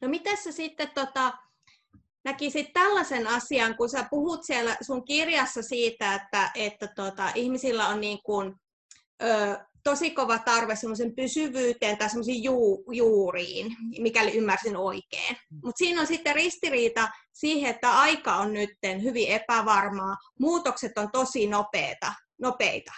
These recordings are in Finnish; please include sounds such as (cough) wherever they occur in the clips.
No miten sä sitten tota, näkisit tällaisen asian, kun sä puhut siellä sun kirjassa siitä, että, että tota, ihmisillä on niin kuin, ö, tosi kova tarve semmoisen pysyvyyteen tai semmoisiin juu, juuriin, mikäli ymmärsin oikein. Mutta siinä on sitten ristiriita siihen, että aika on nyt hyvin epävarmaa, muutokset on tosi nopeita, nopeita.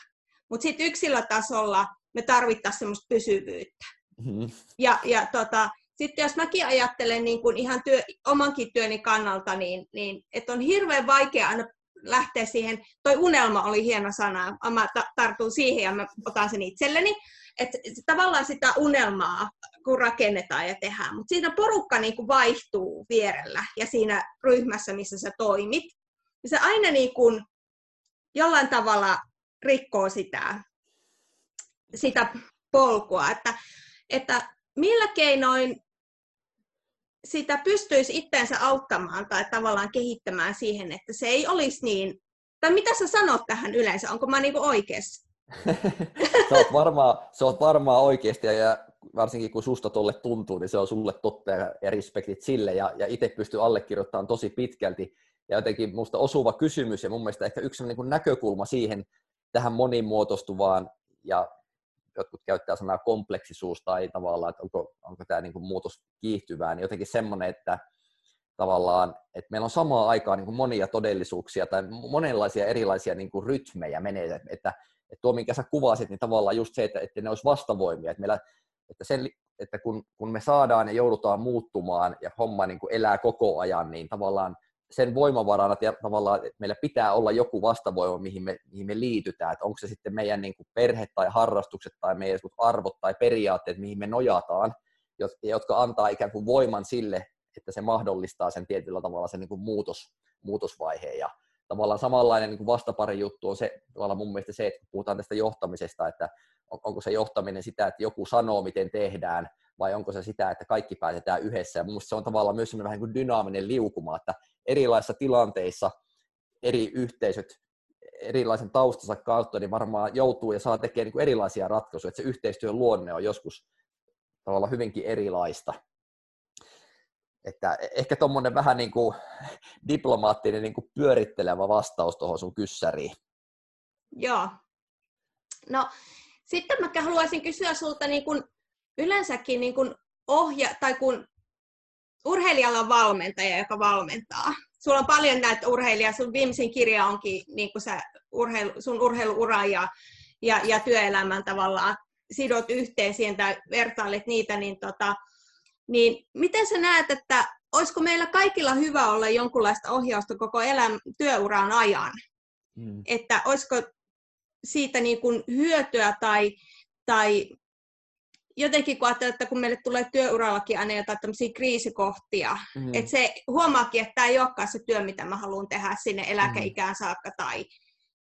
mutta sitten yksilötasolla me tarvittaisiin semmoista pysyvyyttä. Mm-hmm. Ja, ja tota, sitten jos mäkin ajattelen niin kuin ihan työ, omankin työni kannalta, niin, niin että on hirveän vaikea aina lähteä siihen, toi unelma oli hieno sana, mä tartun siihen ja mä otan sen itselleni, että tavallaan sitä unelmaa, kun rakennetaan ja tehdään, mutta siinä porukka niin kuin vaihtuu vierellä ja siinä ryhmässä, missä sä toimit, niin se aina niin kuin jollain tavalla rikkoo sitä, sitä polkua, että, että millä keinoin sitä pystyisi itteensä auttamaan tai tavallaan kehittämään siihen, että se ei olisi niin, tai mitä sä sanot tähän yleensä, onko mä niinku oikeassa? (laughs) sä, oot varmaan, varmaan oikeasti ja varsinkin kun susta tolle tuntuu, niin se on sulle totta ja, ja respektit sille ja, ja itse pystyy allekirjoittamaan tosi pitkälti ja jotenkin musta osuva kysymys ja mun mielestä ehkä yksi niin näkökulma siihen tähän monimuotoistuvaan ja jotkut käyttää sanaa kompleksisuus tai tavallaan, että onko, onko tämä niin muutos kiihtyvää, niin jotenkin semmoinen, että tavallaan, että meillä on samaan aikaan niin kuin monia todellisuuksia tai monenlaisia erilaisia niin kuin rytmejä menee, että, että tuo, minkä sä kuvasit, niin tavallaan just se, että, että ne olisi vastavoimia, että, meillä, että, sen, että kun, kun me saadaan ja joudutaan muuttumaan ja homma niin kuin elää koko ajan, niin tavallaan sen voimavarana että tavallaan, että meillä pitää olla joku vastavoima, mihin me, mihin me liitytään, että onko se sitten meidän niin kuin perhe tai harrastukset tai meidän arvot tai periaatteet, mihin me nojataan, jotka antaa ikään kuin voiman sille, että se mahdollistaa sen tietyllä tavalla sen niin kuin muutos, muutosvaiheen. Ja tavallaan samanlainen niin kuin vastapari juttu on se, tavallaan mun mielestä se, että puhutaan tästä johtamisesta, että onko se johtaminen sitä, että joku sanoo, miten tehdään, vai onko se sitä, että kaikki päätetään yhdessä. Ja mun se on tavallaan myös vähän kuin dynaaminen liukuma, että erilaisissa tilanteissa eri yhteisöt erilaisen taustansa kautta niin varmaan joutuu ja saa tekemään niin erilaisia ratkaisuja, että se yhteistyön luonne on joskus tavallaan hyvinkin erilaista. Että ehkä tuommoinen vähän niin kuin (laughs) diplomaattinen niin kuin pyörittelevä vastaus tuohon sun kyssäriin. Joo. No, sitten mä haluaisin kysyä sulta niin kuin yleensäkin niin kuin ohja, tai kun urheilijalla on valmentaja, joka valmentaa. Sulla on paljon näitä urheilijaa, sun viimeisin kirja onkin niin kuin sä, urheilu, sun urheiluura ja, ja, ja työelämän tavallaan sidot yhteen siihen tai vertailet niitä, niin, tota, niin miten sä näet, että olisiko meillä kaikilla hyvä olla jonkunlaista ohjausta koko elämän työuran ajan? Mm. Että olisiko siitä niin kuin hyötyä tai, tai jotenkin kun ajattelee, että kun meille tulee työurallakin aina jotain tämmöisiä kriisikohtia, mm. että se huomaakin, että tämä ei olekaan se työ, mitä mä haluan tehdä sinne eläkeikään mm. saakka, tai,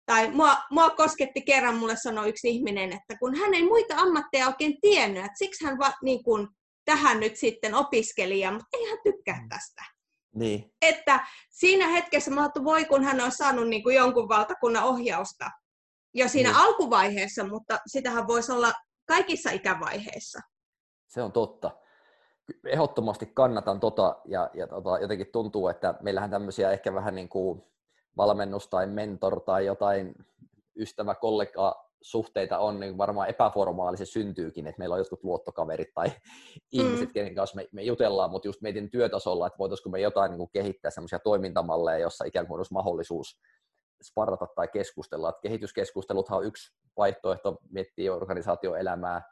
tai mua, mua kosketti kerran, mulle sanoi yksi ihminen, että kun hän ei muita ammatteja oikein tiennyt, että siksi hän va, niin kun, tähän nyt sitten opiskeli, mutta ei hän tykkää mm. tästä. Niin. Että siinä hetkessä mä ajattelin, voi kun hän on saanut niin kuin jonkun valtakunnan ohjausta jo siinä niin. alkuvaiheessa, mutta sitähän voisi olla kaikissa ikävaiheissa. Se on totta. Ehdottomasti kannatan tota ja, ja tota, jotenkin tuntuu, että meillähän tämmöisiä ehkä vähän niin kuin valmennus tai mentor tai jotain ystävä, kollega suhteita on, niin varmaan epäformaalisesti syntyykin, että meillä on jotkut luottokaverit tai mm. ihmiset, kenen kanssa me, me jutellaan, mutta just mietin työtasolla, että voitaisiinko me jotain niin kuin kehittää semmoisia toimintamalleja, jossa ikään kuin olisi mahdollisuus sparrata tai keskustella. Että kehityskeskusteluthan on yksi vaihtoehto miettiä organisaatioelämää.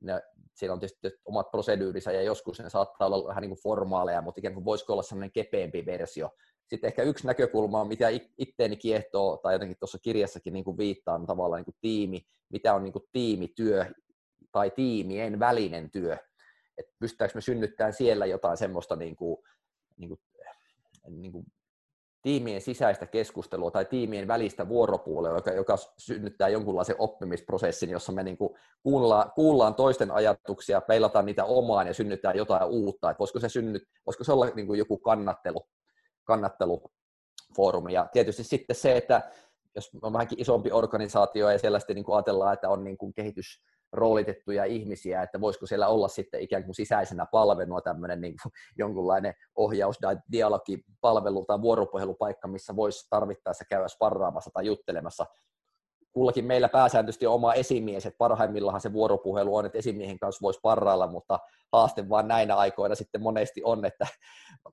Ne, siellä on tietysti omat proseduurinsa ja joskus ne saattaa olla vähän niin kuin formaaleja, mutta ikään kuin voisiko olla sellainen kepeämpi versio. Sitten ehkä yksi näkökulma, mitä itteeni kiehtoo, tai jotenkin tuossa kirjassakin niin kuin viittaan tavallaan niin kuin tiimi, mitä on niin kuin tiimityö tai tiimien välinen työ. Että pystytäänkö me synnyttämään siellä jotain semmoista niin kuin, niin kuin, niin kuin tiimien sisäistä keskustelua tai tiimien välistä vuoropuolella, joka, joka synnyttää jonkunlaisen oppimisprosessin, jossa me niin kuin kuullaan, kuullaan toisten ajatuksia, peilataan niitä omaan ja synnyttää jotain uutta. Että voisiko, se synnyt, voisiko se olla niin kuin joku kannattelu, kannattelufoorumi. Ja tietysti sitten se, että jos on vähänkin isompi organisaatio ja siellä sitten niin kuin ajatellaan, että on niin kuin kehitys, roolitettuja ihmisiä, että voisiko siellä olla sitten ikään kuin sisäisenä palveluna tämmöinen niin kuin jonkunlainen ohjaus- tai dialogipalvelu tai vuoropuhelupaikka, missä voisi tarvittaessa käydä sparraamassa tai juttelemassa. Kullakin meillä pääsääntöisesti on oma esimies, että parhaimmillaan se vuoropuhelu on, että esimiehen kanssa voisi parrailla, mutta haaste vaan näinä aikoina sitten monesti on, että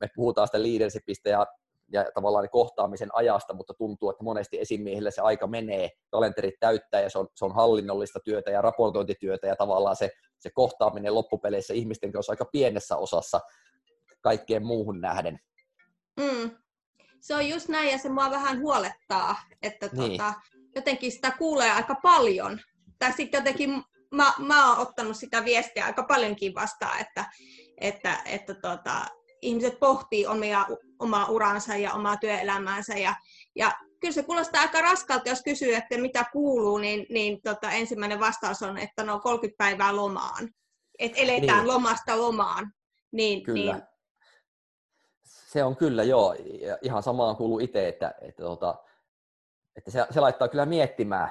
me puhutaan sitä leadershipistä ja ja tavallaan kohtaamisen ajasta, mutta tuntuu, että monesti esimiehille se aika menee, kalenterit täyttää ja se on, se on hallinnollista työtä ja raportointityötä ja tavallaan se, se kohtaaminen loppupeleissä ihmisten kanssa aika pienessä osassa kaikkeen muuhun nähden. Mm. Se on just näin ja se mua vähän huolettaa, että niin. tota, jotenkin sitä kuulee aika paljon. Tai sitten jotenkin mä, mä oon ottanut sitä viestiä aika paljonkin vastaan, että, että, että tota, ihmiset pohtii omia, omaa uransa ja omaa työelämäänsä. Ja, ja kyllä se kuulostaa aika raskalta, jos kysyy, että mitä kuuluu, niin, niin tota, ensimmäinen vastaus on, että no 30 päivää lomaan. Että eletään niin. lomasta lomaan. Niin, kyllä. Niin... Se on kyllä, joo. Ja ihan samaan kuuluu itse, että, että, tota, että se, se laittaa kyllä miettimään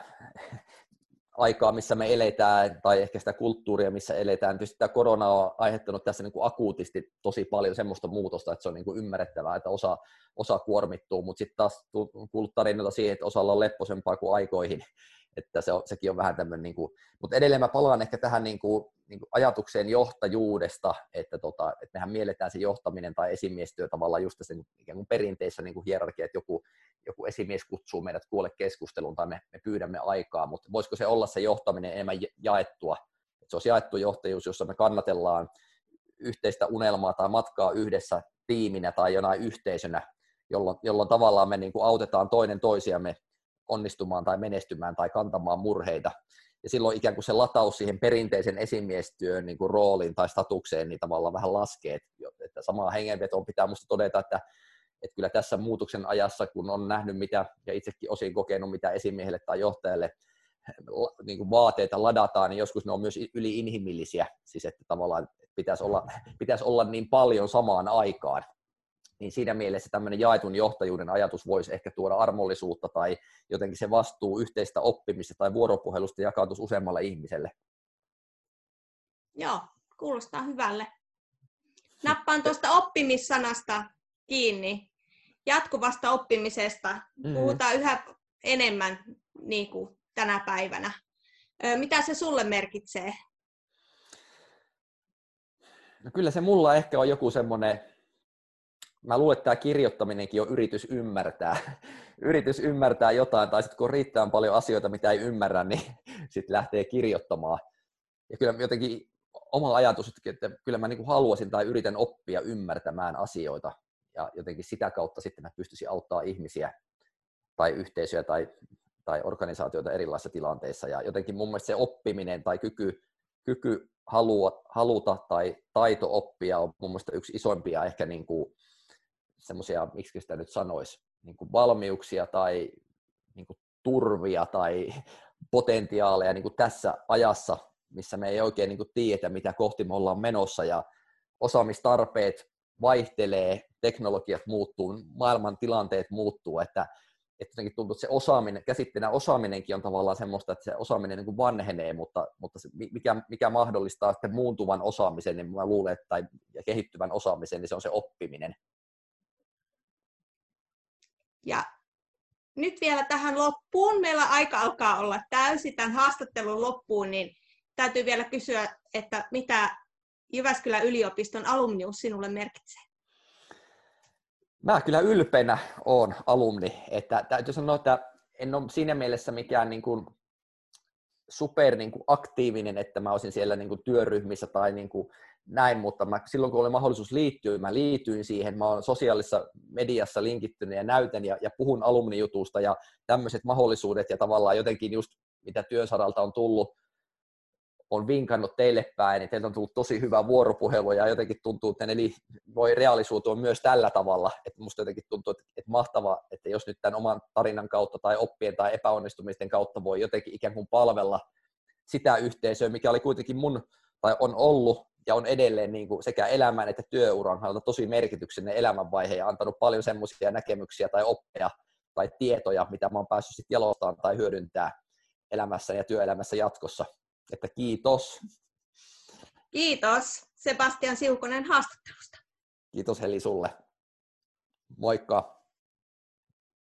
aikaa, missä me eletään, tai ehkä sitä kulttuuria, missä eletään. Tietysti tämä korona on aiheuttanut tässä niin kuin akuutisti tosi paljon semmoista muutosta, että se on niin kuin ymmärrettävää, että osa, osa kuormittuu, mutta sitten taas kuullut tarinoita siihen, että osalla on lepposempaa kuin aikoihin, että se on, sekin on vähän tämmöinen, niin mutta edelleen mä palaan ehkä tähän niin kuin, niin kuin ajatukseen johtajuudesta, että, tota, että mehän mielletään se johtaminen tai esimiestyö tavallaan just tässä niin ikään kuin perinteisessä niin kuin hierarkia, että joku, joku esimies kutsuu meidät kuolle keskusteluun tai me, me pyydämme aikaa, mutta voisiko se olla se johtaminen enemmän jaettua, että se olisi jaettu johtajuus, jossa me kannatellaan yhteistä unelmaa tai matkaa yhdessä tiiminä tai jonain yhteisönä, jolloin, jolloin tavallaan me niin kuin autetaan toinen toisiamme onnistumaan tai menestymään tai kantamaan murheita. Ja silloin ikään kuin se lataus siihen perinteisen esimiestyön niin kuin rooliin tai statukseen niin tavallaan vähän laskee. Että samaa hengenvetoon pitää minusta todeta, että, että kyllä tässä muutoksen ajassa, kun on nähnyt mitä, ja itsekin osin kokenut, mitä esimiehelle tai johtajalle niin kuin vaateita ladataan, niin joskus ne on myös yliinhimillisiä. Siis että tavallaan pitäisi olla, pitäisi olla niin paljon samaan aikaan niin siinä mielessä tämmöinen jaetun johtajuuden ajatus voisi ehkä tuoda armollisuutta tai jotenkin se vastuu yhteistä oppimista tai vuoropuhelusta jakautus useammalle ihmiselle. Joo, kuulostaa hyvälle. Nappaan tuosta oppimissanasta kiinni. Jatkuvasta oppimisesta mm. puhutaan yhä enemmän niin kuin tänä päivänä. Mitä se sulle merkitsee? No kyllä se mulla ehkä on joku semmoinen mä luulen, että tämä kirjoittaminenkin on yritys ymmärtää, (laughs) yritys ymmärtää jotain, tai sitten kun riittää paljon asioita, mitä ei ymmärrä, niin (laughs) sitten lähtee kirjoittamaan. Ja kyllä jotenkin oma ajatus, että kyllä mä niin kuin haluaisin tai yritän oppia ymmärtämään asioita, ja jotenkin sitä kautta sitten mä pystyisin auttaa ihmisiä tai yhteisöjä tai, tai organisaatioita erilaisissa tilanteissa. Ja jotenkin mun mielestä se oppiminen tai kyky, kyky halua, haluta tai taito oppia on mun mielestä yksi isoimpia ehkä niin kuin semmoisia, miksi sitä nyt sanoisi, niin kuin valmiuksia tai niin kuin turvia tai (laughs) potentiaaleja niin kuin tässä ajassa, missä me ei oikein niin kuin tiedetä, mitä kohti me ollaan menossa ja osaamistarpeet vaihtelee, teknologiat muuttuu, maailman tilanteet muuttuu, että, että jotenkin tuntuu, että se osaaminen, käsitteenä osaaminenkin on tavallaan semmoista, että se osaaminen niin kuin vanhenee, mutta, mutta se, mikä, mikä mahdollistaa sitten muuntuvan osaamisen, niin mä luulen, että, tai ja kehittyvän osaamisen, niin se on se oppiminen. Ja nyt vielä tähän loppuun, meillä aika alkaa olla täysi tämän haastattelun loppuun, niin täytyy vielä kysyä, että mitä Jyväskylän yliopiston alumnius sinulle merkitsee? Mä kyllä ylpeänä on alumni, että täytyy sanoa, että en ole siinä mielessä mikään niin kuin super niin kuin aktiivinen, että mä olisin siellä niin kuin työryhmissä tai niin kuin näin, mutta mä, silloin kun oli mahdollisuus liittyä, mä liityin siihen, mä oon sosiaalisessa mediassa linkittynyt ja näytän ja, ja puhun alumnijutusta ja tämmöiset mahdollisuudet ja tavallaan jotenkin just mitä työsaralta on tullut, on vinkannut teille päin, niin teiltä on tullut tosi hyvä vuoropuhelu ja jotenkin tuntuu, että ne voi reaalisuutua myös tällä tavalla, että musta jotenkin tuntuu, että, että mahtava, että jos nyt tämän oman tarinan kautta tai oppien tai epäonnistumisten kautta voi jotenkin ikään kuin palvella sitä yhteisöä, mikä oli kuitenkin mun, tai on ollut ja on edelleen niin kuin sekä elämän että työuran kannalta tosi merkityksellinen elämänvaihe ja antanut paljon semmoisia näkemyksiä tai oppeja tai tietoja, mitä mä oon päässyt sitten tai hyödyntää elämässä ja työelämässä jatkossa. Että kiitos. Kiitos Sebastian Siukonen haastattelusta. Kiitos Heli sulle. Moikka.